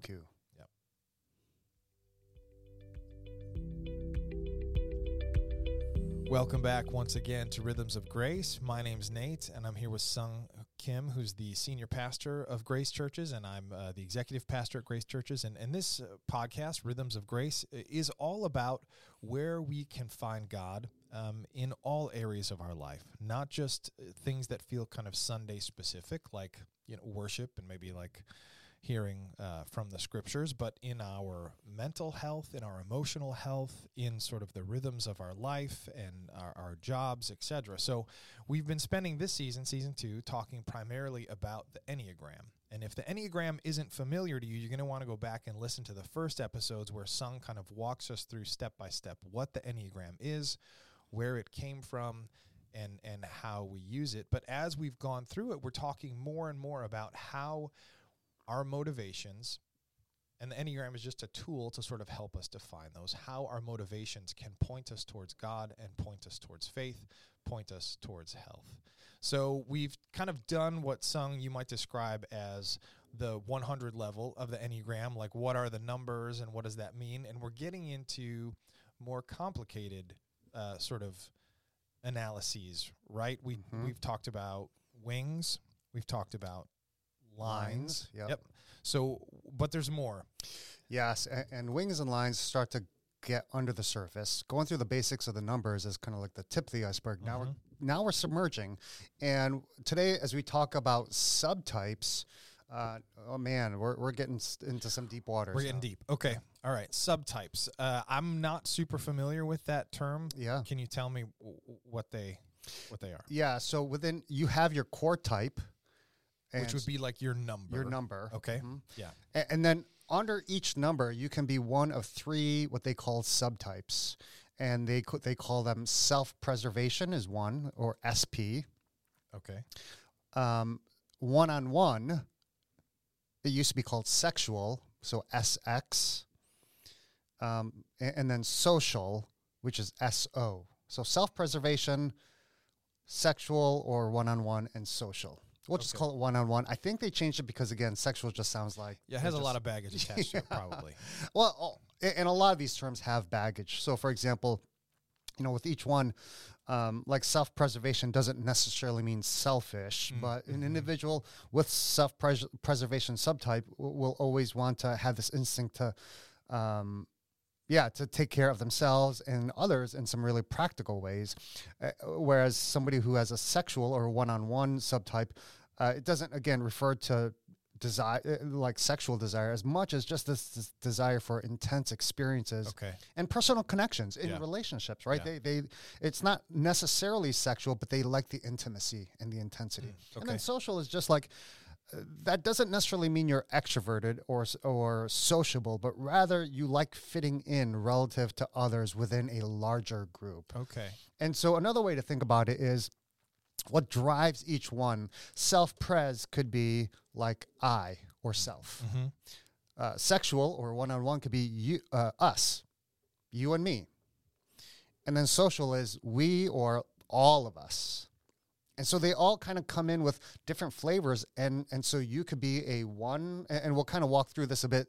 Q. Welcome back once again to Rhythms of Grace. My name's Nate, and I'm here with Sung Kim, who's the senior pastor of Grace Churches, and I'm uh, the executive pastor at Grace Churches. And, and this uh, podcast, Rhythms of Grace, is all about where we can find God um, in all areas of our life, not just uh, things that feel kind of Sunday specific, like you know worship and maybe like hearing uh, from the scriptures, but in our mental health, in our emotional health, in sort of the rhythms of our life and our, our jobs, etc. So we've been spending this season, season two, talking primarily about the Enneagram. And if the Enneagram isn't familiar to you, you're going to want to go back and listen to the first episodes where Sung kind of walks us through step by step what the Enneagram is, where it came from, and and how we use it. But as we've gone through it, we're talking more and more about how our motivations, and the Enneagram is just a tool to sort of help us define those, how our motivations can point us towards God and point us towards faith, point us towards health. So we've kind of done what Sung you might describe as the 100 level of the Enneagram, like what are the numbers and what does that mean? And we're getting into more complicated uh, sort of analyses, right? We, Mhm. We've talked about wings, we've talked about lines. Lines, yep. So, but there's more. Yes, and, and wings and lines start to get under the surface. Going through the basics of the numbers is kind of like the tip of the iceberg. Now we're Mm-hmm. now we're submerging, and today as we talk about subtypes, uh, oh man, we're we're getting into some deep waters. We're getting now. deep. Okay. All right. Subtypes. Uh, I'm not super familiar with that term. Yeah. Can you tell me w- what they what they are? Yeah. So within you have your core type, and Which would be like your number. your number. Okay. Mhm. Yeah. A- And then under each number, you can be one of three what they call subtypes, and they co- they call them self-preservation is one or SP. Okay. Um, one-on-one, it used to be called sexual, so SX, um, a- and, then social, which is SO. So self-preservation, sexual or one-on-one, and social. We'll just Okay. call it one-on-one. I think they changed it because again, sexual just sounds like Yeah. It has a just- lot of baggage attached to it, probably. well, oh, and a lot of these terms have baggage. So, for example, you know, with each one, um, like self preservation doesn't necessarily mean selfish, but an individual with self preservation subtype will, will always want to have this instinct to, um, yeah, to take care of themselves and others in some really practical ways. Uh, whereas somebody who has a sexual or one on one subtype, uh, it doesn't, again, refer to desire, uh, like sexual desire, as much as just this, this desire for intense experiences Okay. and personal connections in Yeah. relationships, right? Yeah. They, they, it's not necessarily sexual, but they like the intimacy and the intensity. And Mm, okay. then social is just like, that doesn't necessarily mean you're extroverted or or sociable, but rather you like fitting in relative to others within a larger group. Okay. And so another way to think about it is what drives each one. Self pres could be like I or self. Mm-hmm. Uh, sexual or one on one could be you, uh, us, you and me. And then social is we or all of us. And so they all kind of come in with different flavors. And, and so you could be a one, and we'll kind of walk through this a bit.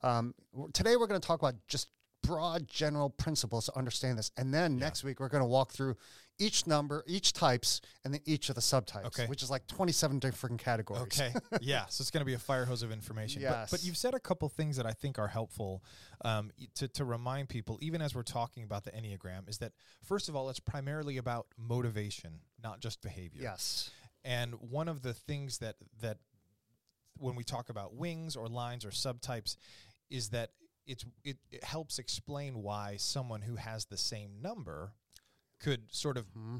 Um, today, we're going to talk about just broad general principles to understand this. And then next week, we're going to walk through each number, each types, and then each of the subtypes, Okay. which is like 27 different categories. Okay. yeah. So it's going to be a fire hose of information. But, but you've said a couple things that I think are helpful um, to, to remind people, even as we're talking about the Enneagram, is that first of all, it's primarily about motivation, not just behavior. Yes. And one of the things that that when we talk about wings or lines or subtypes is that it's it, it helps explain why someone who has the same number could sort of mm-hmm.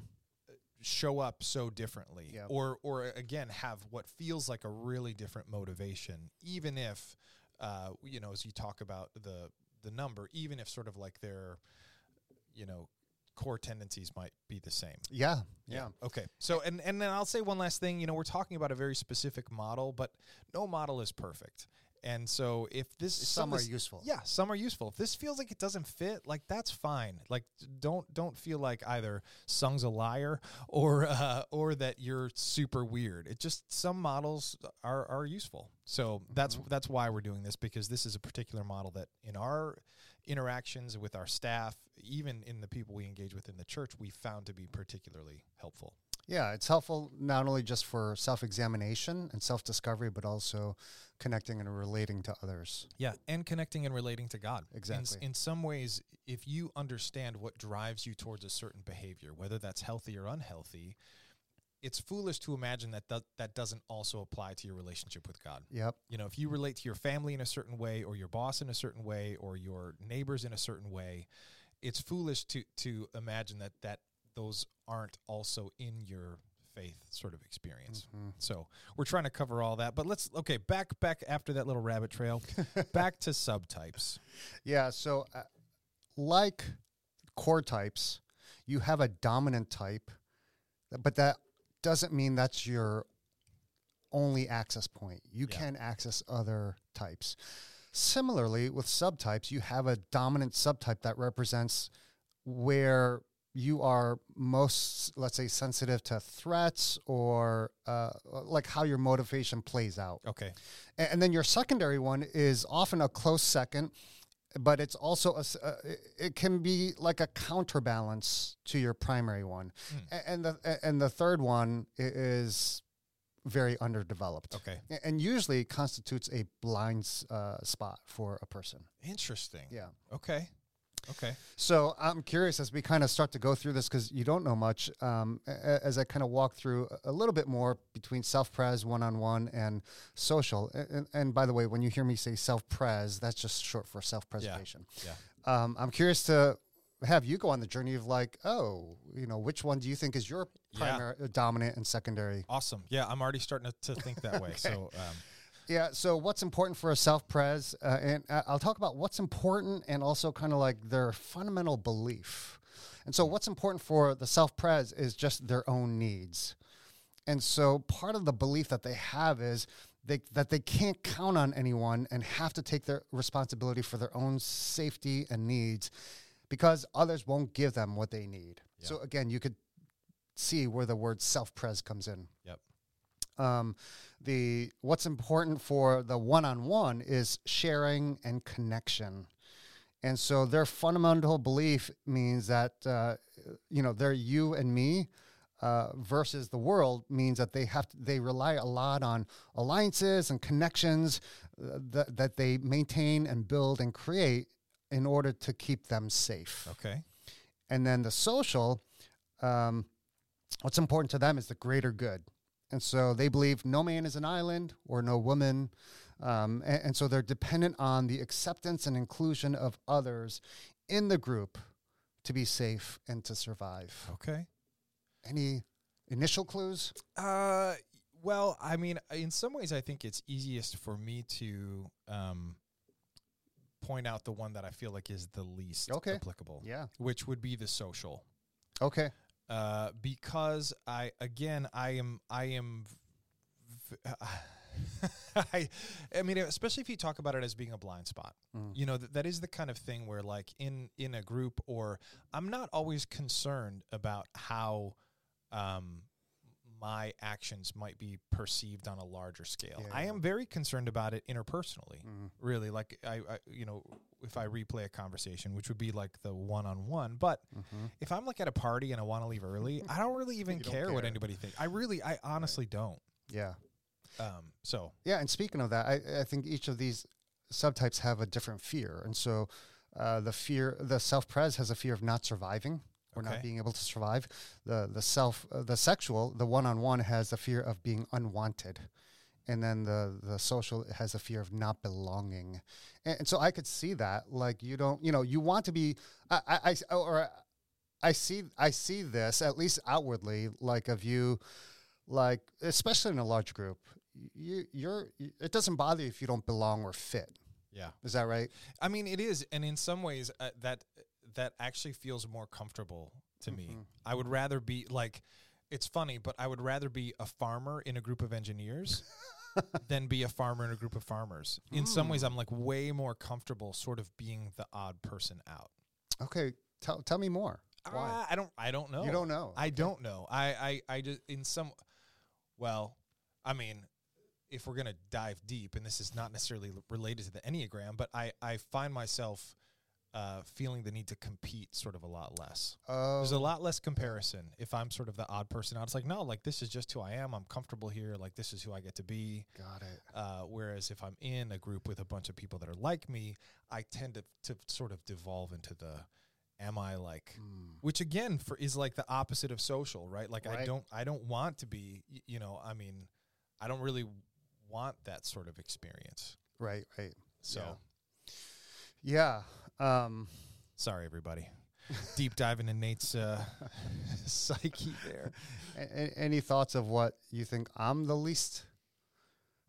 uh, show up so differently or or uh, again have what feels like a really different motivation even if uh, you know as you talk about the the number even if sort of like their you know core tendencies might be the same Yeah. Yeah. Okay. So and and then I'll say one last thing. You know, we're talking about a very specific model, but no model is perfect. And so if this Some of are this- useful. yeah, some are useful. If this feels like it doesn't fit, like that's fine. Like don't don't feel like either Sung's a liar or uh, or that you're super weird. It just some models are are useful. So that's Mm-hmm. that's why we're doing this because this is a particular model that in our interactions with our staff, even in the people we engage with in the church, we found to be particularly helpful. Yeah, it's helpful not only just for self examination and self discovery, but also connecting and relating to others. Yeah, and connecting and relating to God. In Exactly. In, some ways, if you understand what drives you towards a certain behavior, whether that's healthy or unhealthy, it's foolish to imagine that th- that doesn't also apply to your relationship with God. Yep. You know, if you relate to your family in a certain way, or your boss in a certain way, or your neighbors in a certain way, it's foolish to to imagine that that those aren't also in your faith sort of experience. Mhm. So we're trying to cover all that, but let's okay back back after that little rabbit trail, back to subtypes. Yeah. So, uh, like core types, you have a dominant type, but that doesn't mean that's your only access point. You Yeah. can access other types. Similarly, with subtypes, you have a dominant subtype that represents where you are most, let's say, sensitive to threats or uh, like how your motivation plays out. Okay, A- And then your secondary one is often a close second, but it's also a, uh, it- can be like a counterbalance to your primary one. Hmm. And the and the third one is very underdeveloped. okay, And usually constitutes a blind uh, spot for a person. interesting. Yeah. Okay, okay, So I'm curious as we kind of start to go through this because you don't know much. Um, as I kind of walk through a- little bit more between self-pres, one-on-one, and social. And, and by the way, when you hear me say self-pres, that's just short for self-preservation. yeah. Um, I'm curious to have you go on the journey of like, oh, you know, which one do you think is your primary, uh, dominant, and secondary? Awesome. Yeah, I'm already starting to, to think that way. So, um, Yeah. So, what's important for a self pres? Uh, and I- I'll talk about what's important and also kind of like their fundamental belief. And so, what's important for the self pres is just their own needs. And so, part of the belief that they have is they, that they can't count on anyone and have to take their responsibility for their own safety and needs because others won't give them what they need. Yeah. So, again, you could see where the word self pres comes in yep. um, the what's important for the one-on-one is sharing and connection and so their fundamental belief means that uh, you know they're you and me uh, versus the world means that they have to, they rely a lot on alliances and connections uh, that, that they maintain and build and create in order to keep them safe Okay. and then the social, um, what's important to them is the greater good. And so they believe no man is an island or no woman. Um, and, and so they're dependent on the acceptance and inclusion of others in the group to be safe and to survive. Okay. Any initial clues? Uh, well, I mean, in some ways, I think it's easiest for me to um, point out the one that I feel like is the least Okay. applicable, Yeah. which would be the social. Okay. Uh, because I again I am I am I, I mean especially if you talk about it as being a blind spot. Mm. You know that that is the kind of thing where like in in a group or I'm not always concerned about how um my actions might be perceived on a larger scale. Yeah, I am very concerned about it interpersonally Mm. really. Like I, I you know if i replay a conversation which would be like the one-on-one but Mhm. if i'm like at a party and i want to leave early i don't really even don't care, what anybody thinks i really i honestly don't. Yeah. um so. Yeah, and speaking of that, I, I think each of these subtypes have a different fear, and so uh, the fear, the self-pres has a fear of not surviving or Okay. not being able to survive. The the self, uh, the sexual, the one-on-one has the fear of being unwanted, and then the the social has a fear of not belonging, and, and so I could see that. Like you don't, you know, you want to be, I, I, I or I see, I see this at least outwardly, like of you like especially in a large group you you're it doesn't bother you if you don't belong or fit yeah is that right i mean it is and in some ways uh, that that actually feels more comfortable to me Mhm. i would rather be like it's funny but i would rather be a farmer in a group of engineers than be a farmer in a group of farmers. In some ways, I'm like way more comfortable sort of being the odd person out. Okay, tell tell me more. Why? Uh, I don't. I don't know. You don't know. I don't know. I, I, I just in some. Well, I mean, if we're gonna dive deep, and this is not necessarily related to the enneagram, but I, I find myself uh, feeling the need to compete sort of a lot less. Oh, There's a lot less comparison if I'm sort of the odd person out. It's like no, like this is just who I am. I'm comfortable here. Like this is who I get to be. got it. Uh, whereas if I'm in a group with a bunch of people that are like me, I tend to to sort of devolve into the am I like Mm. which again for is like the opposite of social, right? Like I don't I don't want to be you know, I mean, I don't really want that sort of experience. Right, right. So, Yeah. Um, sorry everybody. Deep diving into Nate's uh, psyche there. a- any thoughts of what you think I'm the least?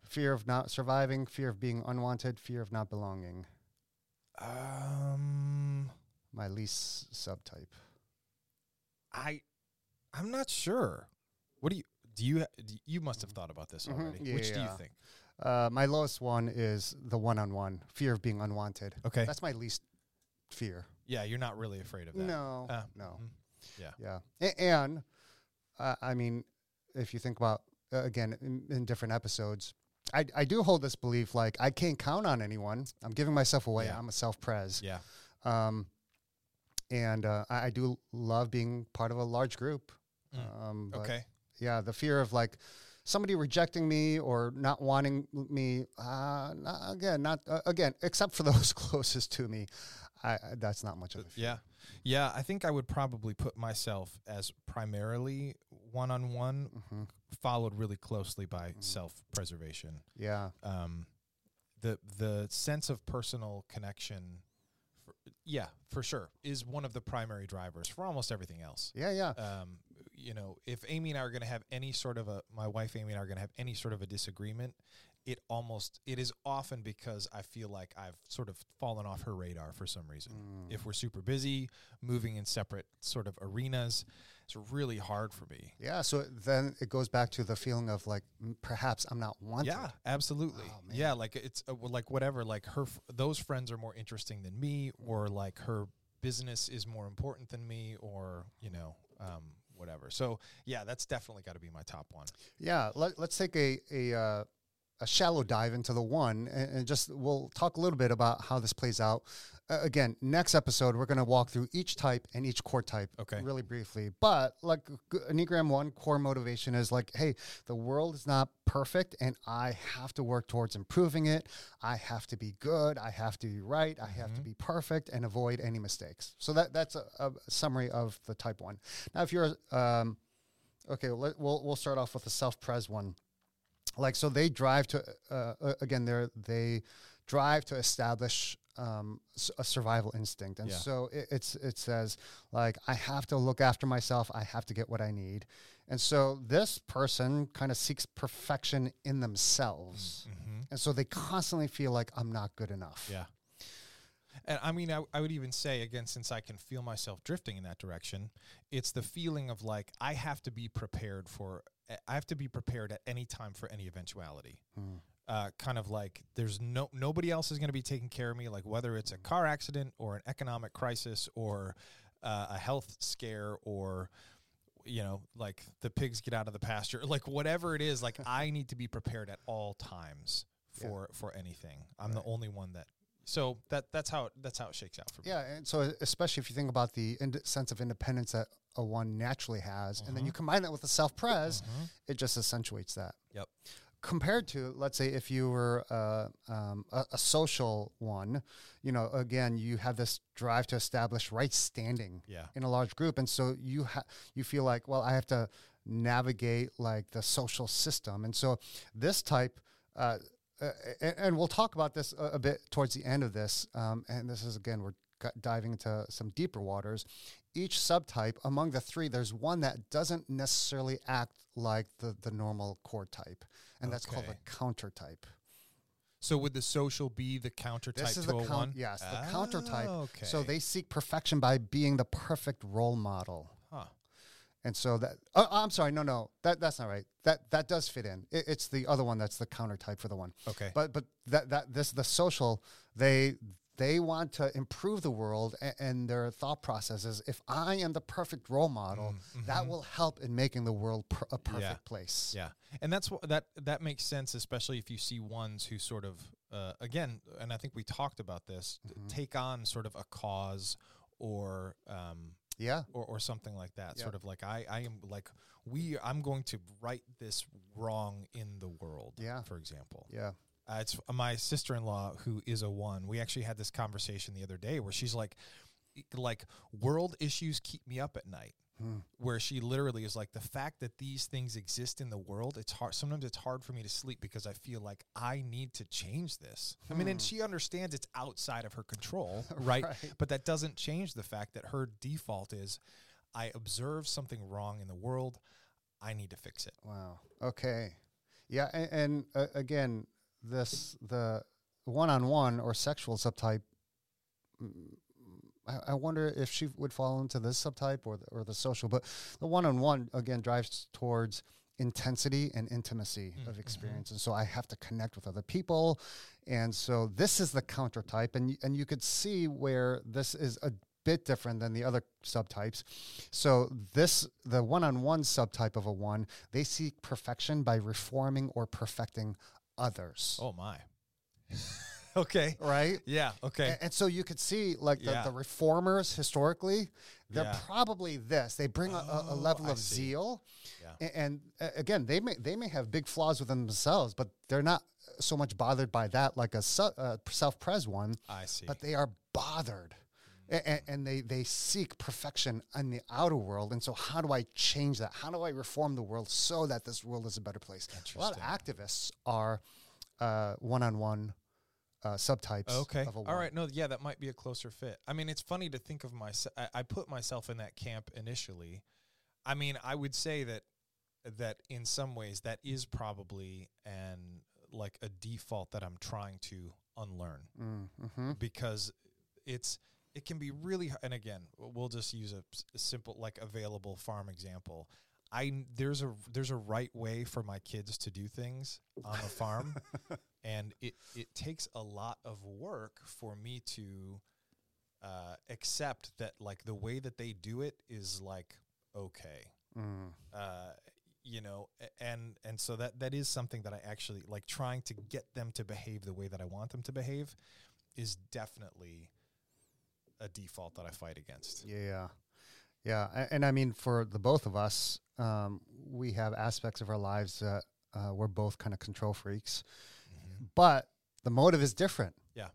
Fear of not surviving, fear of being unwanted, fear of not belonging. Um My least subtype. I I'm not sure. What do you do you do you must have thought about this Mhm. already. Yeah, Which do you think? Uh, my lowest one is the one-on-one fear of being unwanted. Okay. That's my least fear. Yeah, you're not really afraid of that. No, Uh, no. mhm. Yeah. Yeah, A- and uh, I mean, if you think about uh, again in, in different episodes, I I do hold this belief like I can't count on anyone. I'm giving myself away. Yeah. I'm a self-pres. Yeah. Um, and uh, I, I do love being part of a large group. Mm. Um, but Okay. Yeah, the fear of like somebody rejecting me or not wanting me. Uh, not, again, not uh, again, except for those closest to me. I, I that's not much of a fear. Yeah. Yeah, I think I would probably put myself as primarily one on one, followed really closely by Mhm. self preservation. Yeah. Um, the the sense of personal connection, for, yeah, for sure, is one of the primary drivers for almost everything else. Yeah. Yeah. Um, you know, if Amy and I are going to have any sort of a, my wife Amy and I are going to have any sort of a disagreement, it almost, it is often because I feel like I've sort of fallen off her radar for some reason. Mm. If we're super busy, moving in separate sort of arenas, it's really hard for me. Yeah. So then it goes back to the feeling of like perhaps I'm not wanted. Yeah, absolutely. Oh, yeah, like it's uh, like whatever. Like her, f- those friends are more interesting than me, or like her business is more important than me, or you know, um, whatever. So yeah, that's definitely got to be my top one. Yeah, let, let's take a a, uh, a shallow dive into the one, and, just we'll talk a little bit about how this plays out. Uh, again, next episode we're going to walk through each type and each core type, Okay. really briefly. But like Enneagram One, core motivation is like, hey, the world is not perfect, and I have to work towards improving it. I have to be good. I have to be right. I have to Mhm. be perfect and avoid any mistakes. So that that's a, a summary of the type one. Now, if you're um, okay, let, we'll we'll start off with the self pres one like so they drive to uh, uh, again they're they drive to establish um, a survival instinct and Yeah. so it, it's it says like i have to look after myself i have to get what i need and so this person kind of seeks perfection in themselves Mm-hmm. and so they constantly feel like i'm not good enough Yeah. And I mean, I, I would even say, again, since I can feel myself drifting in that direction, it's the feeling of like I have to be prepared for, I have to be prepared at any time for any eventuality. Hmm. Uh, kind of like there's no nobody else is going to be taking care of me, like whether it's a car accident or an economic crisis or uh, a health scare or you know like the pigs get out of the pasture like whatever it is like i need to be prepared at all times Yeah. for for anything i'm the only one that so that that's how it, that's how it shakes out for me. Yeah and so especially if you think about the ind- sense of independence that a one naturally has and then you combine that with the self-pres Mhm. it just accentuates that. Yep. compared to let's say if you were uh, um, a, a social one you know again you have this drive to establish right standing yeah. in a large group and so you ha- you feel like well i have to navigate like the social system. And so this type uh, uh, and, and we'll talk about this a, a bit towards the end of this um, and this is again we're diving into some deeper waters. Each subtype among the three there's one that doesn't necessarily act like the, the normal core type and that's called Okay. the counter type so would the social be the counter type this is the count, yes the counter type okay so they seek perfection by being the perfect role model. And so that oh, I'm sorry, no, no, that that's not right. That that does fit in. It, it's the other one that's the counter type for the one. Okay. But but that that this the social they they want to improve the world and, and their thought process is if I am the perfect role model, that will help in making the world per, a perfect Mm, Yeah. place. Yeah, and that's what that that makes sense, especially if you see ones who sort of uh, again, and I think we talked about this, Mm-hmm. take on sort of a cause or um, Yeah. or, or something like that. Yeah. Sort of like I I am like we I'm going to right this wrong in the world. Yeah. for example. Yeah. Uh, it's my sister-in-law who is a one. We actually had this conversation the other day where she's like, like world issues keep me up at night. Hmm. Where she literally is like the fact that these things exist in the world. It's hard. Sometimes it's hard for me to sleep because I feel like I need to change this. I mean, and she understands it's outside of her control, right? Hmm. Right. But that doesn't change the fact that her default is, I observe something wrong in the world. I need to fix it. Wow. Okay. Yeah, and, and uh, again, this the one-on-one or sexual subtype. I, I wonder if she would fall into this subtype or the, or the social, but the one-on-one again drives towards intensity and intimacy Mm, of experience, and so I have to connect with other people, and so this is the counter type, and and you could see where this is a bit different than the other subtypes. So this the one-on-one subtype of a one, they seek perfection by reforming or perfecting others. Oh my. okay. Right? Yeah. Okay. A- And, so you could see like the, Yeah. the reformers historically, they're Yeah. probably this. They bring a, a, a Oh, level I of see. zeal. Yeah. And, uh, again, they may they may have big flaws within themselves, but they're not so much bothered by that like a uh, self-pres one, I see. but they are bothered. And, and they, they seek perfection in the outer world. And so, how do I change that? How do I reform the world so that this world is a better place? A lot of activists are one on one subtypes Okay. of a All No. Yeah, that might be a closer fit. I mean, it's funny to think of myself. I, I put myself in that camp initially. I mean, I would say that that in some ways that is probably an like a default that I'm trying to unlearn Mm, hmm because it's it can be really and again we'll just use a simple like available farm example i there's a there's a right way for my kids to do things on the farm and it it takes a lot of work for me to uh, accept that like the way that they do it is like okay Mm. uh, you know, and and so that that is something that I actually like trying to get them to behave the way that I want them to behave is definitely a default that I fight against. Yeah. Yeah. And, I mean, for the both of us, um, we have aspects of our lives that uh, we're both kind of control freaks, but the motive is different. Yeah.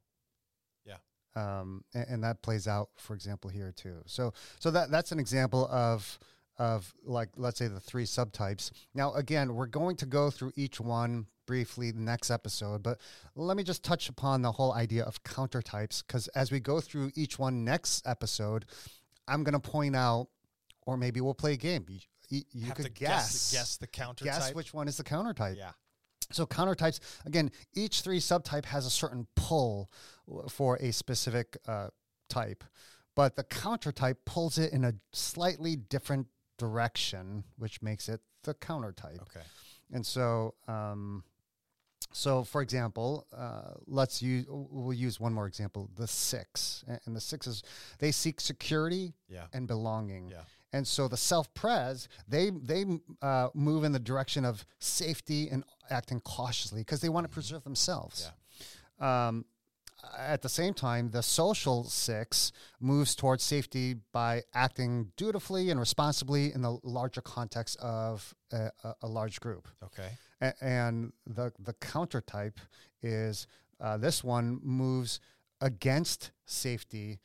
Yeah. Um, and, and that plays out, for example, here too. So, so that that's an example of of like let's say the three subtypes. Now, again, we're going to go through each one briefly the next episode, but let me just touch upon the whole idea of counter types because as we go through each one next episode, I'm going to point out, or maybe we'll play a game. You, you, you could to guess guess the counter guess which one is the counter type. yeah. So counter types again, each three subtype has a certain pull for a specific uh, type, but the counter type pulls it in a slightly different direction, which makes it the counter type. Okay. And so, um, so for example, uh, let's use we'll use one more example: the six, and the sixes they seek security Yeah. and belonging. Yeah. And so the self-pres, they they uh, move in the direction of safety and acting cautiously because they want to preserve themselves. Um, at the same time, the social six moves towards safety by acting dutifully and responsibly in the larger context of a, a, a large group. Okay. A- and the the counter type is uh, this one moves against safety,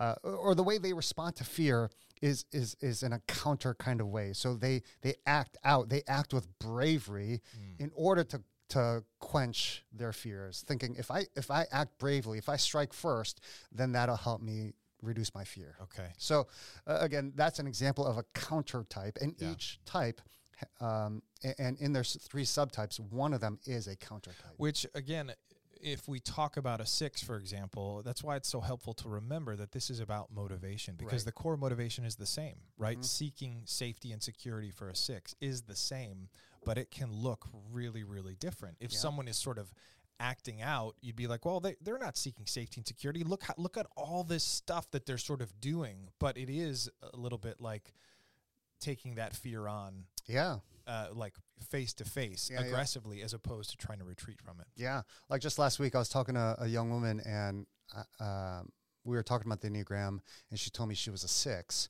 uh, or the way they respond to fear is is is in a counter kind of way. So they they act out, they act with bravery in order to to quench their fears, thinking if I if I act bravely, if I strike first, then that'll help me reduce my fear. Okay. So uh, again, that's an example of a counter type, and Yeah. each type, um, and in their three subtypes, one of them is a counter type. Which again, if we talk about a six, for example, that's why it's so helpful to remember that this is about motivation because Right. the core motivation is the same, right? Mhm. Seeking safety and security for a six is the same, but it can look really, really different. If Yeah. someone is sort of acting out, you'd be like, well, they, they're not seeking safety and security. Look, how, look at all this stuff that they're sort of doing, but it is a little bit like taking that fear on Yeah. uh, like face to face Yeah, yeah. aggressively as opposed to trying to retreat from it. Yeah, like just last week, I was talking to a young woman, and uh, um, we were talking about the enneagram, and she told me she was a six,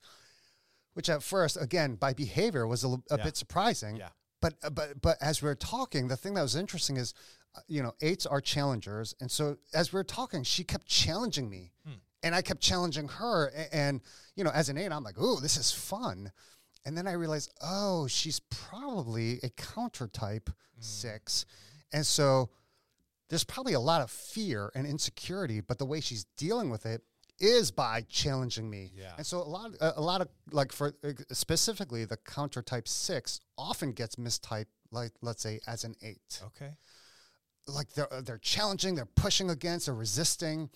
which at first, again, by behavior, was a, l- a Yeah. bit surprising. Yeah. But uh, but but as we were talking, the thing that was interesting is, uh, you know, eights are challengers, and so as we were talking, she kept challenging me, Hmm. and I kept challenging her, and, and you know, as an eight, I'm like, "Ooh, this is fun," and then I realized, oh, she's probably a counter type Mm. six, and so there's probably a lot of fear and insecurity, but the way she's dealing with it is by challenging me. Yeah. And so a lot, a, a lot of like for specifically the counter type six often gets mistyped, like let's say as an eight. Okay. Like they're they're challenging, they're pushing against, they're resisting.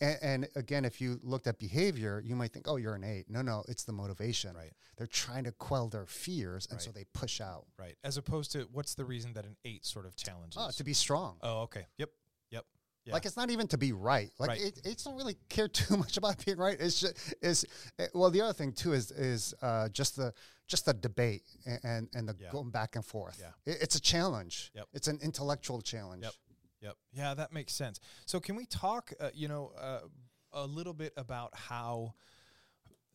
And, and again, if you looked at behavior, you might think, oh, you're an eight. No, no, it's the motivation. Right. They're trying to quell their fears, and so they push out. Right. As opposed to what's the reason that an eight sort of challenges? Oh, to be strong. oh, okay. Yep. Yep. Yeah. Like it's not even to be right. Like Right. It, eights don't really care too much about being right. It's just is eh, well. The other thing too is is uh, just the just the debate and and, and the Yeah. going back and forth. Yeah. It, it's a challenge. Yep. It's an intellectual challenge. Yep. Yep. Yeah, that makes sense. So, can we talk, uh, you know, uh, a little bit about how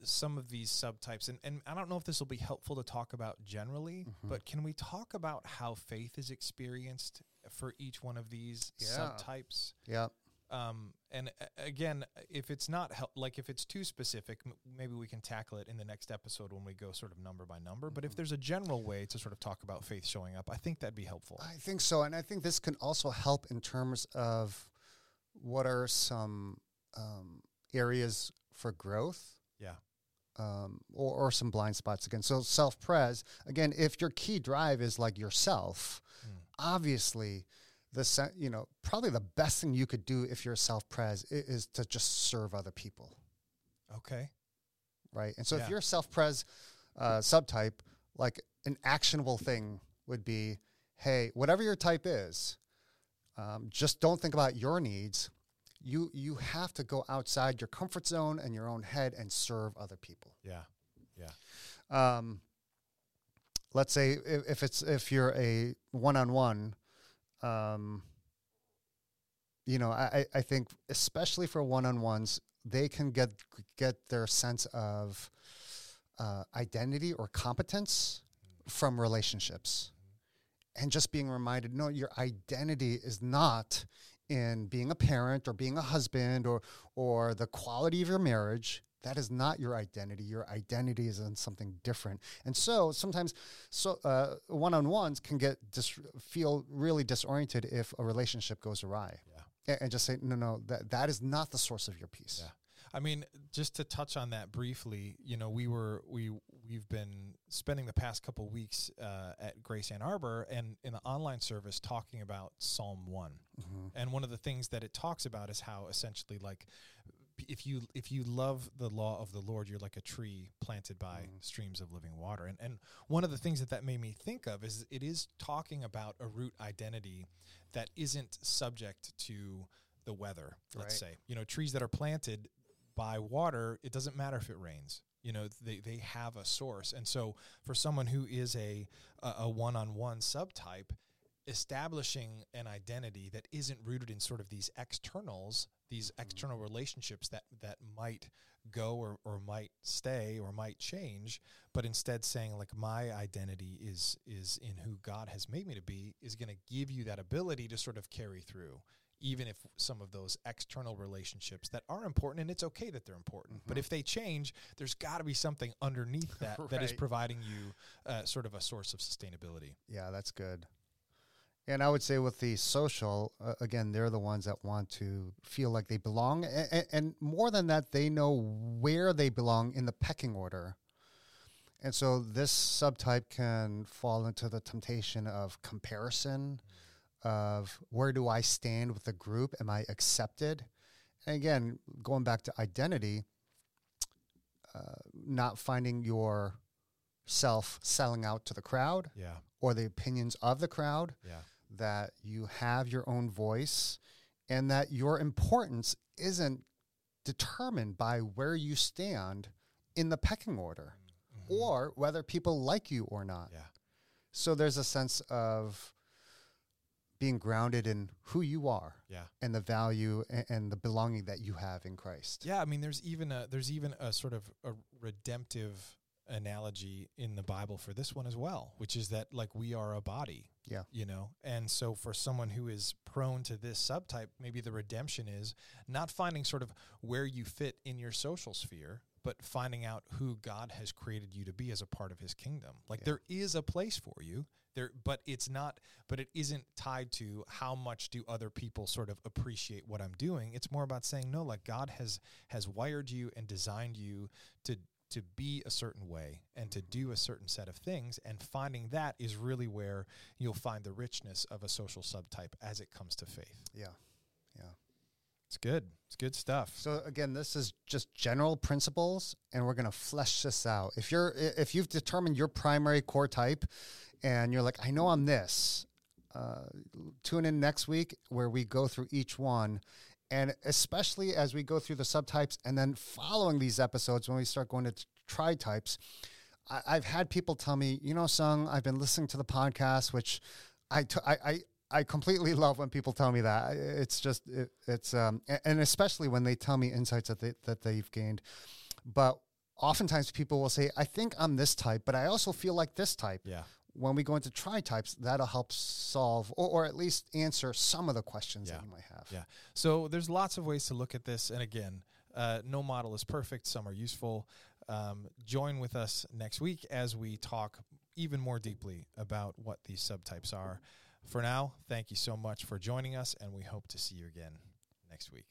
some of these subtypes, and, and I don't know if this will be helpful to talk about generally, Mm-hmm. but can we talk about how faith is experienced for each one of these Yeah. subtypes? Yeah. Um, and uh, again, if it's not help, like if it's too specific, m- maybe we can tackle it in the next episode when we go sort of number by number. But Mm-hmm. if there's a general way to sort of talk about faith showing up, I think that'd be helpful. I think so, and I think this can also help in terms of what are some um, areas for growth. Yeah. um, or, or some blind spots again. So self pres again. If your key drive is like yourself, Mm. obviously, the you know probably the best thing you could do if you're a self pres is to just serve other people, Okay. right? And so Yeah. if you're a self pres uh, subtype, like an actionable thing would be, hey, whatever your type is, um, just don't think about your needs. You you have to go outside your comfort zone and your own head and serve other people. Yeah, yeah. um, let's say if, if it's if you're a one-on-one um, you know I, I think especially for one-on-ones they can get get their sense of uh, identity or competence from relationships. And just being reminded no your identity is not in being a parent or being a husband or or the quality of your marriage that is not your identity your identity is in something different and so sometimes so uh, one-on-ones can get dis- feel really disoriented if a relationship goes awry Yeah. A- and, just say no no that that is not the source of your peace Yeah. I mean, just to touch on that briefly, you know, we were we we've been spending the past couple weeks uh, at Grace Ann Arbor and in the online service talking about Psalm one, Mhm. and one of the things that it talks about is how essentially like if you if you love the law of the Lord, you're like a tree planted by Mhm. streams of living water. And and one of the things that that made me think of is it is talking about a root identity that isn't subject to the weather. Let's Right. say you know trees that are planted by water. It doesn't matter if it rains. You know they they have a source. And so for someone who is a a, a one-on-one subtype establishing an identity that isn't rooted in sort of these externals these external relationships that that might go or, or might stay or might change but instead saying like my identity is is in who god has made me to be is going to give you that ability to sort of carry through even if some of those external relationships that are important and it's okay that they're important but Mhm. if they change there's got to be something underneath that that is providing you uh, sort of a source of sustainability Yeah, that's good. And I would say with the social, uh, again, they're the ones that want to feel like they belong. And, and more than that, they know where they belong in the pecking order. And so this subtype can fall into the temptation of comparison, of where do I stand with the group? Am I accepted? And again, going back to identity, uh, not finding your self selling out to the crowd Yeah. or the opinions of the crowd, Yeah. That you have your own voice and that your importance isn't determined by where you stand in the pecking order mm-hmm. or whether people like you or not. Yeah. So there's a sense of being grounded in who you are Yeah. and the value and, and the belonging that you have in Christ. Yeah, I mean, there's even a there's even a sort of a redemptive analogy in the Bible for this one as well, which is that like we are a body. Yeah. You know, and so for someone who is prone to this subtype, maybe the redemption is not finding sort of where you fit in your social sphere, but finding out who God has created you to be as a part of His kingdom. Like Yeah. there is a place for you there, but it's not. But it isn't tied to how much do other people sort of appreciate what I'm doing. It's more about saying no. Like God has has wired you and designed you to to be a certain way and to do a certain set of things and finding that is really where you'll find the richness of a social subtype as it comes to faith Yeah. Yeah. It's good it's good stuff So again, this is just general principles, and we're going to flesh this out. If you're if you've determined your primary core type, and you're like, I know I'm this, uh, tune in next week where we go through each one, and especially as we go through the subtypes, and then following these episodes when we start going to tri types. I've had people tell me, you know, Sung, I've been listening to the podcast, which I, t- I, I, I completely love when people tell me that. It's just, it, it's, um, and especially when they tell me insights that they, that they've gained. But oftentimes people will say, I think I'm this type, but I also feel like this type. yeah When we go into tri types, that'll help solve or, or at least answer some of the questions Yeah. that you might have. Yeah. So there's lots of ways to look at this. And again, uh, no model is perfect. Some are useful. Um, join with us next week as we talk even more deeply about what these subtypes are. For now, thank you so much for joining us, and we hope to see you again next week.